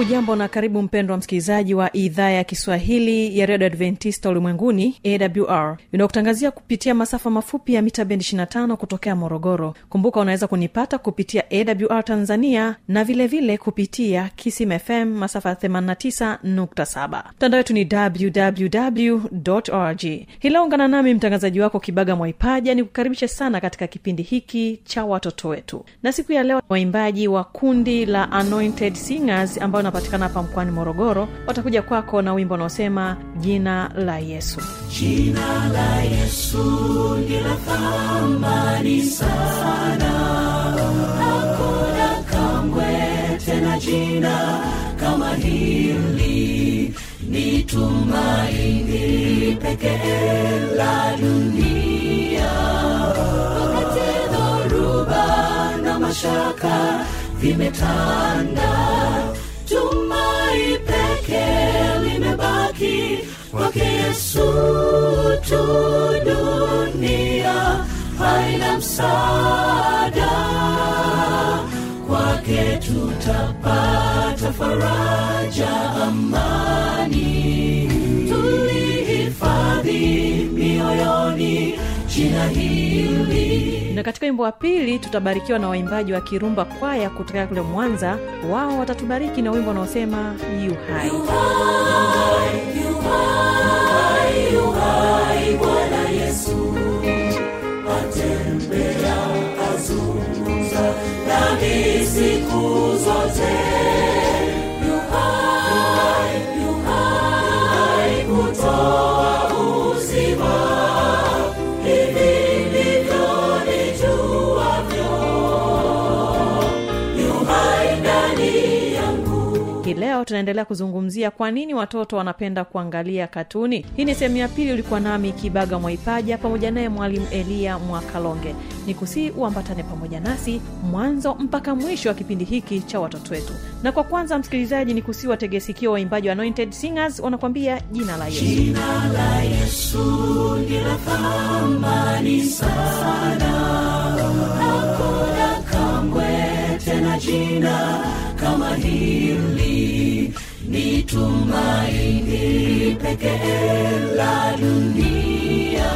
hujambo na karibu mpendwa msikilizaji wa idhaa ya kiswahili ya redio adventista ulimwenguni awr inayokutangazia kupitia masafa mafupi ya mita bendi 25 kutokea morogoro. Kumbuka unaweza kunipata kupitia awr tanzania na vilevile vile kupitia kisim fm masafa 89.7 mtandao wetu ni www org hilo ungana nami mtangazaji wako kibaga mwaipaja ni kukaribisha sana katika kipindi hiki cha watoto wetu. Na siku ya leo waimbaji wa kundi la anointed singers ambao unapatikana hapa mkoani morogoro watakuja kwako na wimbo unaosema jina la yesu. Jina la yesu ni la thamani sana. Hakuna kamwe tena jina kama hili. Ni tumaini pekee la dunia. Wakati dhoruba na mashaka vimetanda pekee limebaki kwake yesu tu dunia haina msaada. Kwake tutapata faraja amani. Tulihifadhi mioyoni jina hili. Na katika wimbo wa pili tutabarikiwa na waimbaji wa kirumba kwaya kutokea kule mwanza. Wao watatubariki na wimbo unaosema yu hai bwana yesu. Atembea azungumza nami siku zote tunaendelea kuzungumzia kwa nini watoto wanapenda kuangalia katuni. Hii ni sehemu ya pili ulikuwa nami kibaga mwaipaja pamoja naye mwalimu eliya mwakalonge. Ni kusii uambatane pamoja nasi mwanzo mpaka mwisho wa kipindi hiki cha watoto wetu. Na kwa kwanza msikilizaji ni kusii wategesikia waimbaji wa anointed singers wanakwambia jina la yesu. Jina la yesu ni la sana. Hakuna tena jina kama hili ni tumaini pekee la dunia.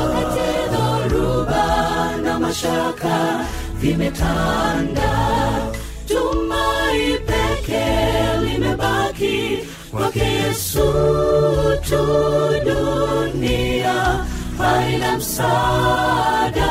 Wakati dhoruba na mashaka vimetanda tumai pekee limebaki kwake yesu tu. Dunia haina msaada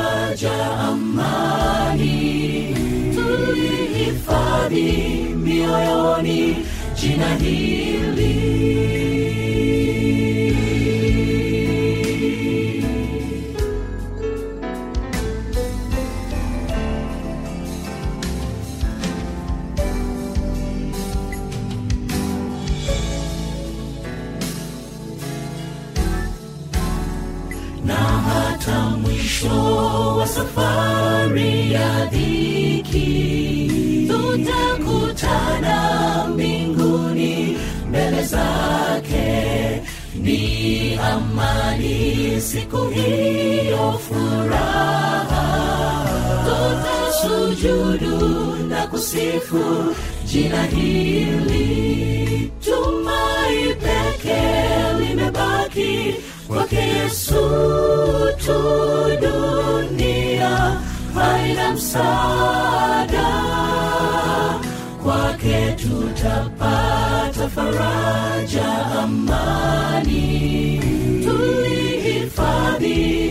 amani. Tulihifadhi mioyoni jina hili tutasujudu na kusifu jina hili. Tumai peke limebaki kwake yesu tu dunia haina msaada. Kwake tutapata faraja amani. Tulihifadhi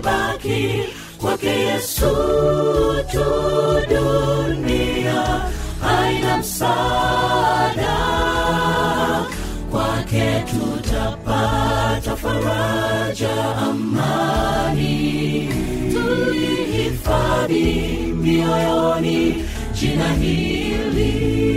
limebaki kwake yesu tu dunia. Haina msaada kwake tutapata faraja amani. Tulihifadhi mioyoni jina hili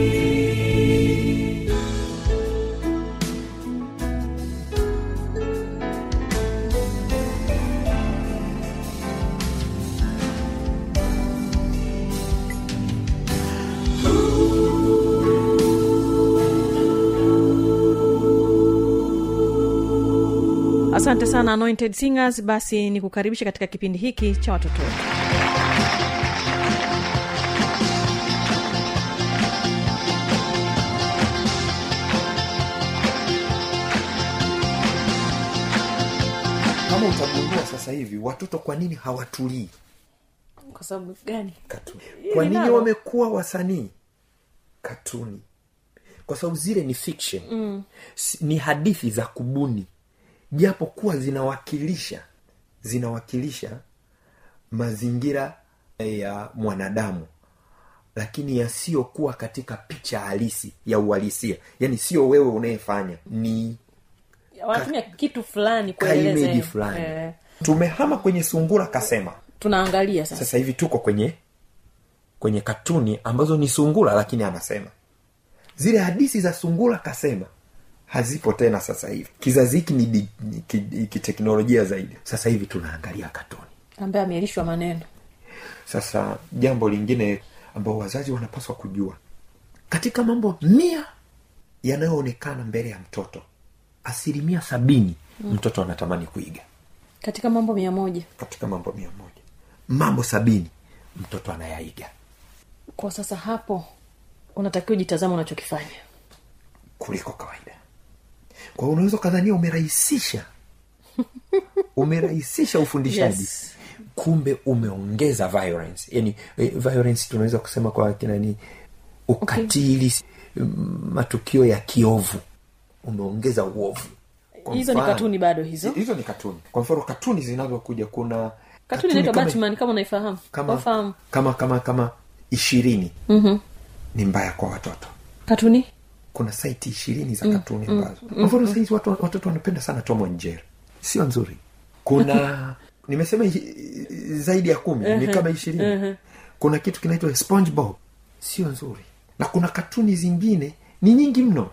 asante sana anointed singers. Basi ni kukaribisha katika kipindi hiki cha watoto kama utagundua sasa hivi watoto kwa nini hawatulii? Kwa sababu gani? Kwa nini wamekuwa wasanii? Katuni. Kwa sababu zile ni fiction. Mm. ni hadithi za kubuni japo kuwa zinawakilisha zinawakilisha mazingira ya mwanadamu lakini yasiyokuwa katika picha halisi ya uhalisia. Yaani sio wewe unayefanya ni wanatumia kitu fulani kaimeji eh, fulani. Eh, tumehama kwenye sungura kasema. Tunaangalia sasa. Sasa hivi tuko kwenye kwenye katuni ambazo ni sungura lakini anasema. Zile hadisi za sungura kasema hazipo tena sasa hivi. Kizazi hiki ni, ni kiteknolojia zaidi. Sasa hivi tunaangalia katuni ambaye ameelishwa maneno. Sasa jambo lingine ambao wazazi wanapaswa kujua katika mambo mia yanayoonekana mbele ya mtoto asilimia sabini mm. mtoto anatamani kuiga. Katika mambo mia moja. Katika mambo mia moja. Mambo sabini mtoto anayaiga. Kwa sasa hapo unatakiwa ujitazama unachokifanya. Kuliko kawaida kwa hiyo unaweza ukadhania umerahisisha. Umerahisisha ufundishaji. Yes. kumbe umeongeza violence. Yani eh, violence tunaweza kusema kwa kinani ukatili okay. matukio ya kiovu. Umeongeza uovu. Hizo ni katuni bado hizo? Hizo ni katuni. Kwa mfano katuni zinazokuja kuna katuni inaitwa kama- batman kama unaifahamu. kama kama kama kama ishirini mm-hmm. ni mbaya kwa watoto. Katuni kuna saiti ishirini za katuni ambazo. kwa mfano sahizi watu, watoto wanapenda sana tom and jerry. Sio nzuri. Kuna nimesema zaidi ya kumi ni kama ishirini. kuna kitu kinaitwa spongebob. Sio nzuri. Na kuna katuni zingine ni nyingi mno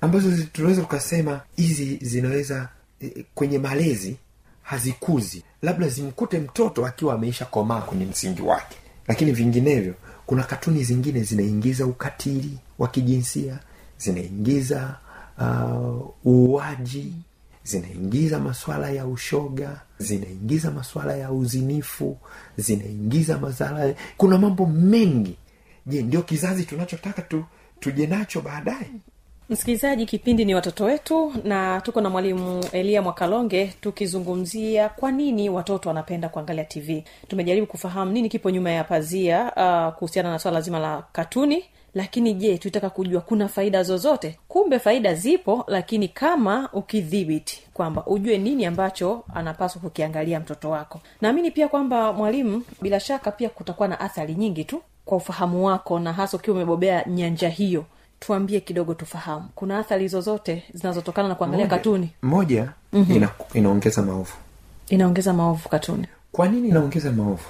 ambazo tunaweza tukasema hizi zinaweza eh, kwenye malezi hazikuzi. Labda zimkute mtoto akiwa ameisha komaa kwenye msingi wake. Lakini vinginevyo kuna katuni zingine zinaingiza ukatili wa kijinsia zinaingiza uh, uuaji zinaingiza maswala ya ushoga zinaingiza maswala ya uzinifu zinaingiza mazala kuna mambo mengi. Je ndio kizazi tunachotaka tu tuje nacho baadaye? Msikilizaji kipindi ni watoto wetu na tuko na mwalimu elia mwakalonge tukizungumzia kwa nini watoto wanapenda kuangalia tv tumejaribu kufahamu nini kipo nyuma ya pazia uh, kuhusiana na swala zima la katuni lakini je tutaka kujua kuna faida zozote? Kumbe faida zipo lakini kama ukidhibiti kwamba ujue nini ambacho anapaswa kukiangalia mtoto wako. Naamini pia kwamba mwalimu bila shaka pia kutakuwa na athari nyingi tu kwa ufahamu wako na hasa ukiwa umebobea nyanja hiyo. Tuambie kidogo tufahamu. Kuna athari zozote zinazotokana na kuangalia Moja- katuni? Moja mm-hmm. ina, inaongeza maovu. Inaongeza maovu katuni. Kwa nini inaongeza maovu?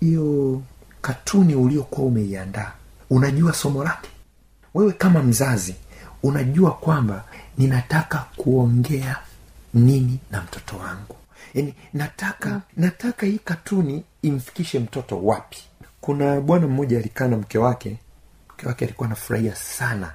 Hiyo katuni uliokuwa umeiandaa unajua somo lake? Wewe kama mzazi unajua kwamba ninataka kuongea nini na mtoto wangu. Yani nataka mm. nataka hii katuni imfikishe mtoto wapi? Kuna bwana mmoja alikaa na mke wake mke wake alikuwa anafurahia sana.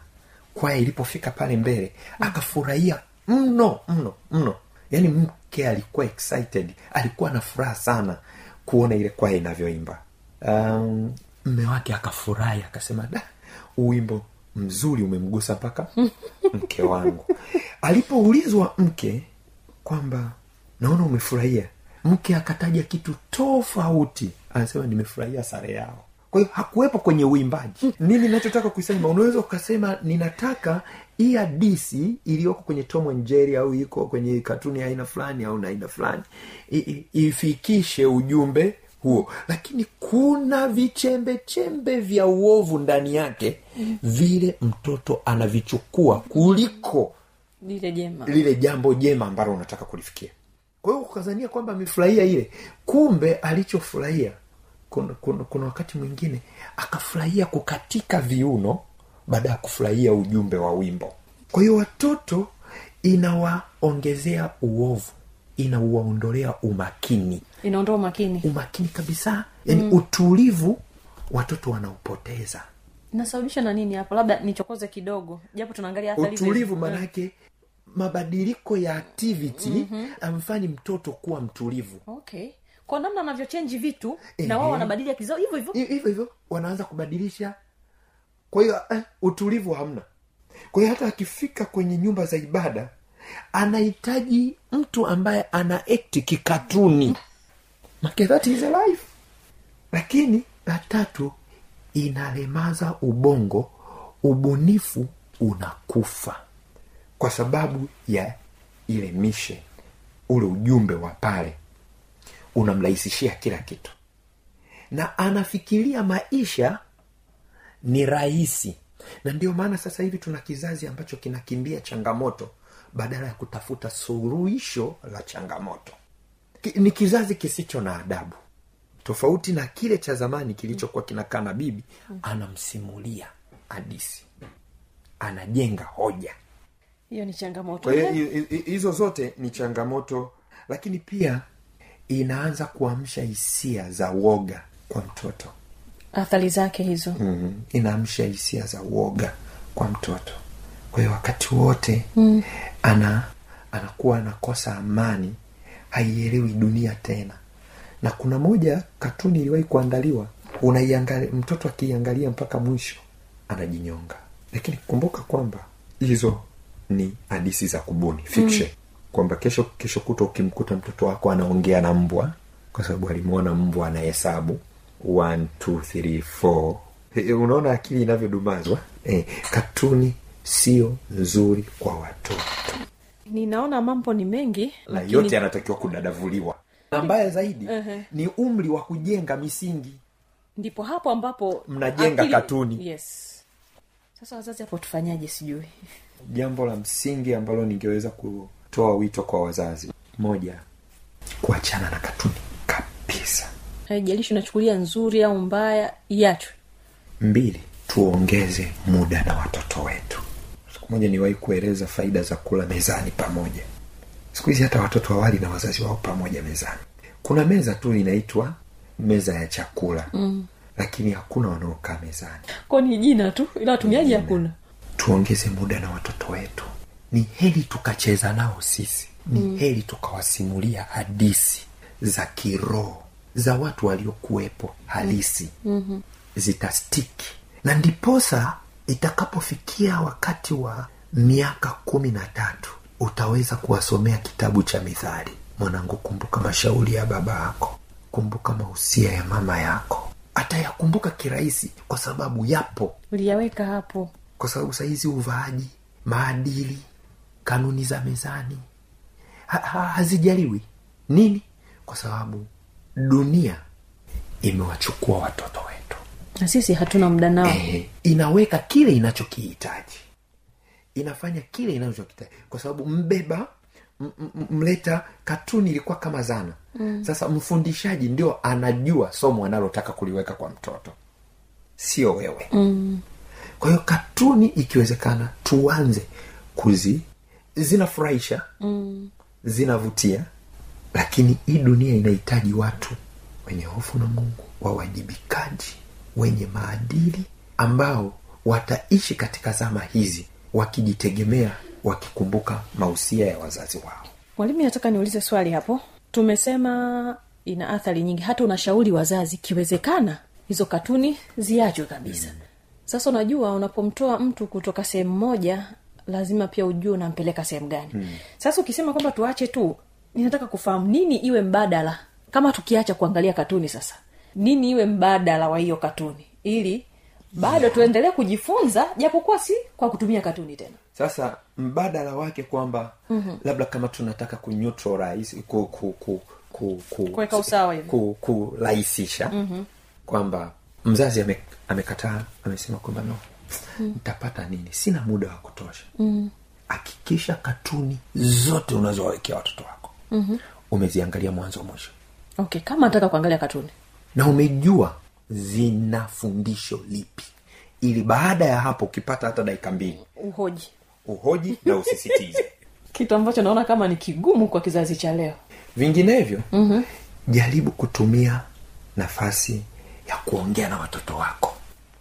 Kwaya ilipofika pale mbele akafurahia mno mno mno. Yaani mke alikuwa excited alikuwa na furaha sana kuona ile kwaya inavyoimba. Um, mme wake akafurahi akasema da uwimbo wimbo mzuri umemgusa mpaka mke wangu. Alipoulizwa mke kwamba naona umefurahia mke akataja kitu tofauti anasema nimefurahia sare yao. Kwa hiyo hakuwepo kwenye uimbaji. Nini nachotaka kusema unaweza ukasema ninataka hii hadisi iliyoko kwenye tom njeri au iko kwenye katuni aina fulani au na aina fulani ifikishe ujumbe huo. Lakini kuna vichembechembe vya uovu ndani yake vile mtoto anavichukua kuliko lile jema lile jambo jema ambalo unataka kulifikia. Kwa hiyo ukazania kwamba amefurahia ile kumbe alichofurahia kuna, kuna, kuna wakati mwingine akafurahia kukatika viuno baada ya kufurahia ujumbe wa wimbo. Kwa hiyo watoto inawaongezea uovu inauwaondolea umakini inaondoa umakini. Umakini kabisa. Yani mm. utulivu watoto wanaopoteza. Inasababisha na nini hapo labda nichokoze kidogo. Japo tunaangalia utulivu manake mabadiliko ya activity mm-hmm. amfanyi mtoto kuwa mtulivu. Okay. Kwa namna anavyochenji vitu Ehe. na wao wanabadili akili hivyo hivyo. Hivyo hivyo wanaanza kubadilisha. Kwa hiyo eh, utulivu hamna. Kwa hiyo hata akifika kwenye nyumba za ibada anahitaji mtu ambaye ana ekti kikatuni Make that is a life. Lakini la tatu inalemaza ubongo ubunifu unakufa. Kwa sababu ya ile mishe ule ujumbe wa pale unamrahisishia kila kitu. Na anafikiria maisha ni rahisi. Na ndio maana sasa hivi tuna kizazi ambacho kinakimbia changamoto badala ya kutafuta suluhisho la changamoto ni kizazi kisicho na adabu. Tofauti na kile cha zamani kilichokuwa kinakaa na bibi anamsimulia hadisi anajenga hoja. Hiyo ni changamoto. Hizo zote ni changamoto lakini pia inaanza kuamsha hisia za woga kwa mtoto. Athari zake hizo. Mm, inaamsha hisia za uoga kwa mtoto. Kwa hiyo wakati wote mm. ana anakuwa anakosa amani haielewi dunia tena. Na kuna moja katuni iliwahi kuandaliwa unaiangalia mtoto akiiangalia mpaka mwisho anajinyonga. Lakini kumbuka kwamba hizo ni hadisi za kubuni fiction. Mm. kwamba kesho kesho kuta ukimkuta mtoto wako anaongea na mbwa kwa sababu alimwona mbwa anahesabu One, two, three, four. Eh, eh, unaona akili inavyodumazwa? E, katuni sio nzuri kwa watoto ninaona mambo ni mengi na lakini- yote yanatakiwa kudadavuliwa. Na mbaya zaidi ni umri wa kujenga misingi. Ndipo hapo ambapo Mnajenga akili- katuni. yes. Sasa wazazi hapo tufanyaje sijui. Jambo la msingi ambalo ningeweza kutoa wito kwa wazazi moja kuachana na katuni kabisa. Haijalishi unachukulia nzuri au mbaya iachwe. Mbili tuongeze muda na watoto wetu siku moja niwahi kueleza faida za kula mezani pamoja. Siku hizi hata watoto awali na wazazi wao pamoja mezani. Kuna meza tu inaitwa meza ya chakula. Mm. lakini hakuna wanaokaa mezani. Ko ni jina tu ila watumiaji hakuna. Tuongeze muda na watoto wetu. Ni heri tukacheza nao sisi. Ni mm. heri tukawasimulia hadisi za kiroho za watu waliokuwepo halisi. Mm-hmm. zitastiki. Na ndiposa itakapofikia wakati wa miaka kumi na tatu utaweza kuwasomea kitabu cha mithali. Mwanangu kumbuka mashauri ya baba yako. Kumbuka mahusia ya mama yako. Atayakumbuka kirahisi kwa sababu yapo. Uliyaweka hapo. Kwa sababu sahizi uvaaji maadili kanuni za mezani ha, ha, hazijaliwi. Nini? Kwa sababu dunia imewachukua watoto wetu sisi hatuna muda nao. Eh, inaweka kile inachokihitaji. Inafanya kile inachokihitaji. Kwa sababu mbeba m- m- mleta katuni ilikuwa kama zana. Mm. sasa mfundishaji ndio anajua somo analotaka kuliweka kwa mtoto. Sio wewe. Mm. kwa hiyo katuni ikiwezekana tuanze kuzi zinafurahisha mm. zinavutia lakini hii dunia inahitaji watu wenye hofu na mungu wawajibikaji wenye maadili ambao wataishi katika zama hizi wakijitegemea wakikumbuka mausia ya wazazi wao. Mwalimu nataka niulize swali hapo. Tumesema ina athari nyingi. Hata unashauri wazazi ikiwezekana hizo katuni ziachwe kabisa. Sasa unajua unapomtoa mtu kutoka sehemu moja lazima pia ujue unampeleka sehemu gani. Mm. sasa ukisema kwamba tuache tu ninataka kufahamu nini iwe mbadala kama tukiacha kuangalia katuni sasa nini iwe mbadala wa hiyo katuni? Ili bado tuendelee kujifunza japokuwa si kwa kutumia katuni tena. Sasa mbadala wake kwamba mm-hmm. labda kama tunataka kuneutralize ku, ku, ku, ku, ku, Kuweka usawa hivi. ku, kurahisisha mm-hmm. kwamba mzazi ame, amekataa amesema kwamba no nitapata nini? Sina muda wa kutosha. Hakikisha katuni zote unazowawekea watoto wako. Mm-hmm. umeziangalia mwanzo mwisho. Okay kama nataka kuangalia katuni na umejua zina fundisho lipi. Ili baada ya hapo ukipata hata dakika mbili. Uhoji. Uhoji na usisitize. Kitu ambacho naona kama ni kigumu kwa kizazi cha leo. Vinginevyo mm-hmm. jaribu kutumia nafasi ya kuongea na watoto wako.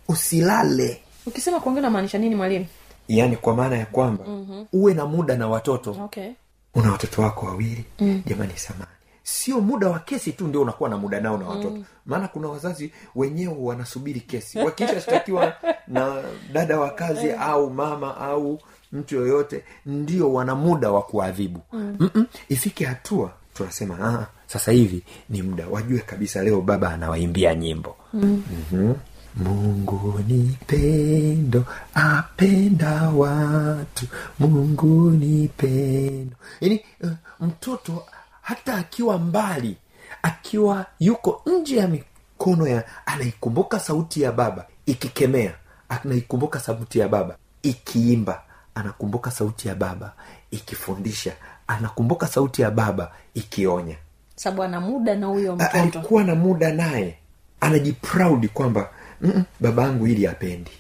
Usilale. Ukisema kuongea namaanisha nini mwalimu? Yaani kwa maana ya kwamba mm-hmm. uwe na muda na watoto. Okay. Una watoto wako wawili. Mm. jamani samani sio muda wa kesi tu ndio unakuwa na muda nao na watoto. Maana kuna wazazi wenyewe wanasubiri kesi. Wakishashtakiwa na dada wa kazi au mama au mtu yoyote ndio wana muda wa kuadhibu. Mm. ifike hatua tunasema ah, sasa hivi ni muda. Wajue kabisa leo baba anawaimbia nyimbo. Mm. mm-hmm. mungu ni pendo apenda watu. Mungu ni pendo. Yaani uh, mtoto hata akiwa mbali akiwa yuko nje ya mikono ya anaikumbuka sauti ya baba ikikemea anaikumbuka sauti ya baba ikiimba anakumbuka sauti ya baba ikifundisha anakumbuka sauti ya baba ikionya. Sababu ana muda na huyo mtoto. alikuwa na muda naye. Anajiproudi kwamba "Mm-mm, babangu hili apendi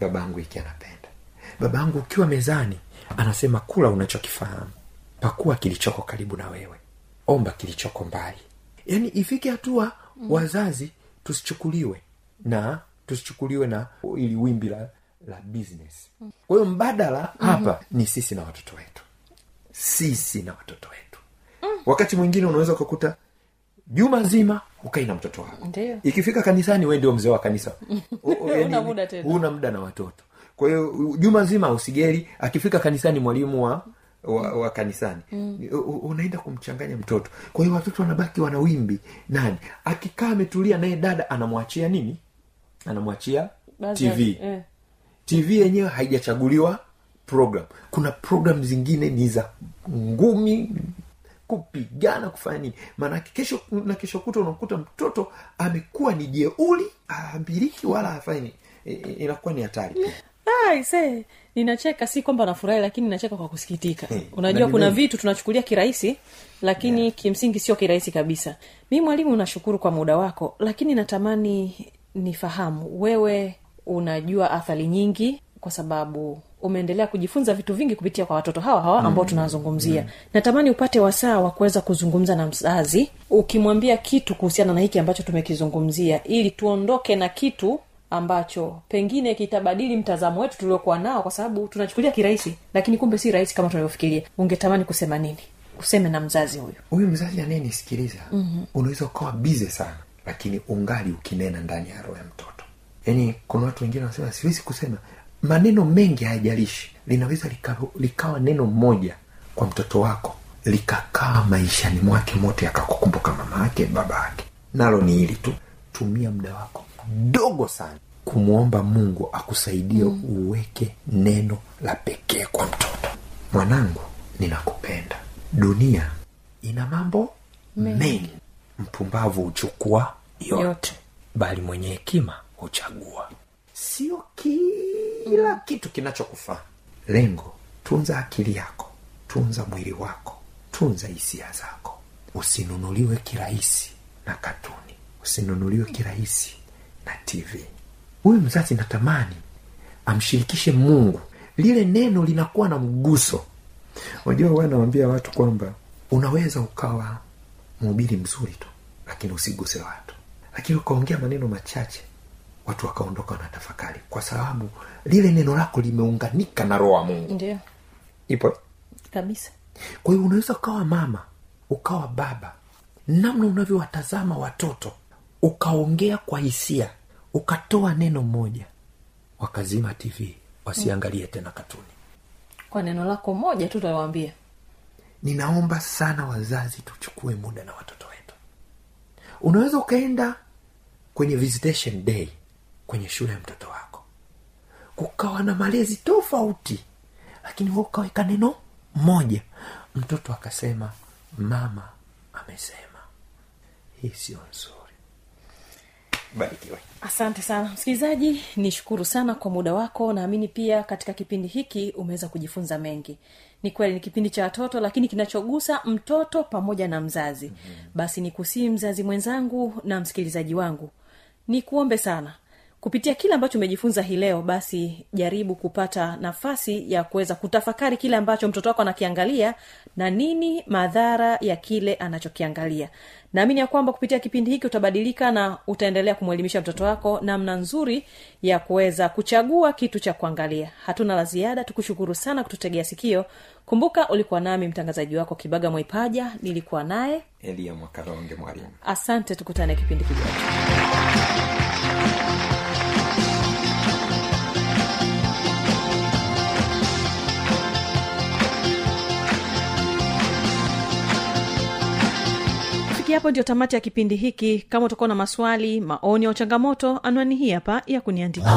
babangu iki anapenda. Babangu ukiwa mezani anasema kula unachokifahamu pakua kilichoko karibu na wewe omba kilichoko mbali yaani ifike hatua mm. wazazi tusichukuliwe na tusichukuliwe na ili wimbi la la business kwa hiyo mbadala mm-hmm. hapa ni sisi na watoto wetu sisi na watoto wetu mm. wakati mwingine unaweza ukakuta juma zima ukai na mtoto wako ikifika kanisani we ndio mzee wa kanisa huna muda na watoto kwa hiyo juma zima usigeri akifika kanisani mwalimu wa wa, wa kanisani. Mm. unaenda kumchanganya mtoto. Kwa hiyo watoto wanabaki wana wimbi. Nani? Akikaa ametulia naye dada anamwachia nini? Anamwachia tv eh. tv yenyewe haijachaguliwa program. Kuna program zingine ni za ngumi kupigana kufanya nini. Maanake kesho na kesho kuta unakuta mtoto amekuwa ni jeuli aambiriki wala hafanyi inakuwa ni hatari pia ninacheka si kwamba nafurahi lakini nacheka kwa kusikitika hmm. unajua kuna vitu tunachukulia kirahisi lakini yeah. kimsingi sio kirahisi kabisa mi mwalimu nashukuru kwa muda wako lakini natamani nifahamu wewe unajua athari nyingi kwa sababu umeendelea kujifunza vitu vingi kupitia kwa watoto hawa hawa ambao tunawazungumzia mm. natamani upate wasaa wa kuweza kuzungumza na mzazi ukimwambia kitu kuhusiana na hiki ambacho tumekizungumzia ili tuondoke na kitu ambacho pengine kitabadili mtazamo wetu tuliokuwa nao kwa sababu tunachukulia kirahisi lakini kumbe si rahisi kama tunavyofikiria. Ungetamani kusema nini? Useme na mzazi huyu. Huyu mzazi anayenisikiliza mm-hmm. unaweza ukawa bize sana lakini ungali ukinena ndani ya roho ya mtoto. Yaani kuna watu wengine wanasema siwezi kusema. Maneno mengi hayajalishi. Linaweza likawa, likawa neno moja kwa mtoto wako likakaa maishani mwake mote akakukumbuka mama yake baba yake. Nalo ni hili tu. Tumia muda wako mdogo sana kumwomba mungu akusaidie mm. uweke neno la pekee kwa mtoto. Mwanangu ninakupenda. Dunia ina mambo mengi. mpumbavu huchukua yote, Yote. bali mwenye hekima huchagua. Sio kila kitu kinachokufaa. Lengo tunza akili yako. Tunza mwili wako. Tunza hisia zako. Usinunuliwe kirahisi na katuni. Usinunuliwe kirahisi na tv huyu mzazi natamani amshirikishe mungu. Lile neno linakuwa na mguso. Unajua huwa nawambia watu kwamba unaweza ukawa mhubiri mzuri tu lakini usiguse watu. Lakini ukaongea maneno machache watu wakaondoka na tafakari kwa sababu lile neno lako limeunganika na roho wa mungu. Ndio. Ipo? Kabisa. Kwa hiyo unaweza ukawa mama ukawa baba. Namna unavyowatazama watoto ukaongea kwa hisia ukatoa neno moja wakazima tv wasiangalie tena katuni. Kwa neno lako moja tu tawambia ninaomba sana wazazi tuchukue muda na watoto wetu. Unaweza ukaenda kwenye visitation day kwenye shule ya mtoto wako. Kukawa na malezi tofauti lakini wewe ukaweka neno moja. Mtoto akasema mama amesema. Hii sio nzuri barikiwe. Asante sana. Msikilizaji nishukuru sana kwa muda wako. Naamini pia katika kipindi hiki umeweza kujifunza mengi. Ni kweli ni kipindi cha watoto lakini kinachogusa mtoto pamoja na mzazi. Mm-hmm. basi nikusii mzazi mwenzangu na msikilizaji wangu. Ni kuombe sana kupitia kile ambacho umejifunza hii leo basi jaribu kupata nafasi ya kuweza kutafakari kile ambacho mtoto wako anakiangalia na nini madhara ya kile anachokiangalia. Naamini ya kwamba kupitia kipindi hiki utabadilika na utaendelea kumwelimisha mtoto wako namna nzuri ya kuweza kuchagua kitu cha kuangalia. Hatuna la ziada tukushukuru sana kututegea sikio. Kumbuka ulikuwa nami mtangazaji wako kibaga mwaipaja nilikuwa naye elia mwakaronge mwalimu. Asante tukutane kipindi kijacho kufikia hapo ndio tamati ya kipindi hiki. Kama utakuwa na maswali maoni au changamoto anwani hii hapa ya kuniandikia.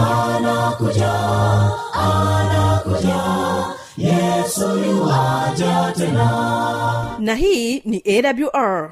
Yesoja tena. Na hii ni awr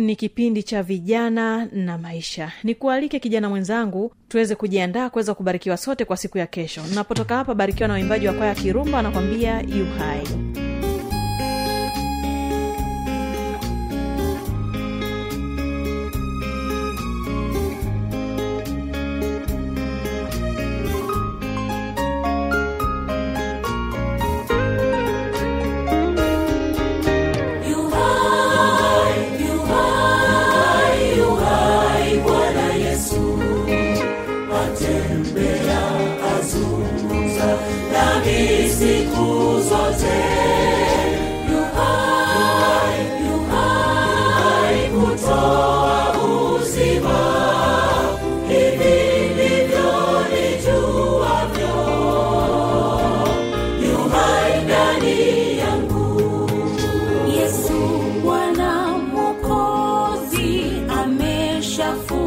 ni kipindi cha vijana na maisha. Nikualike kijana mwenzangu tuweze kujiandaa kuweza kubarikiwa sote kwa siku ya kesho. Napotoka hapa barikiwa na waimbaji wa kwaya kirumba anakwambia yu Botafogo.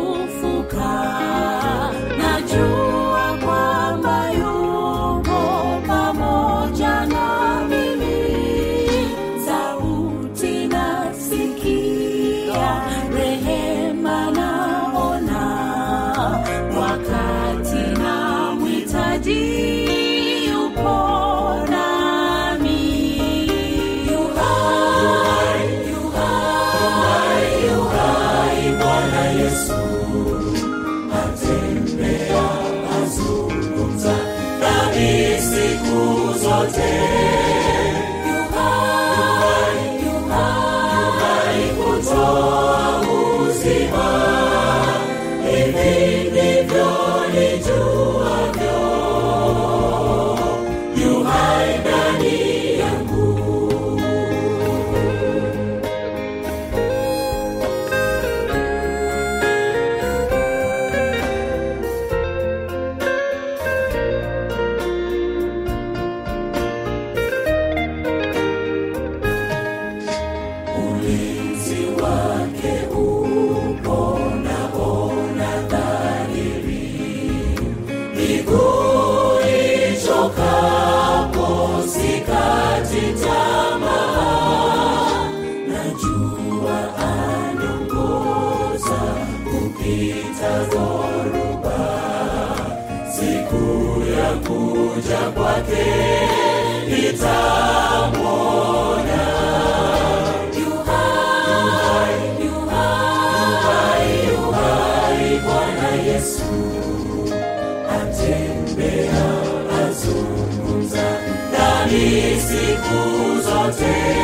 Yuhai yesu atembea azungumza nami siku zote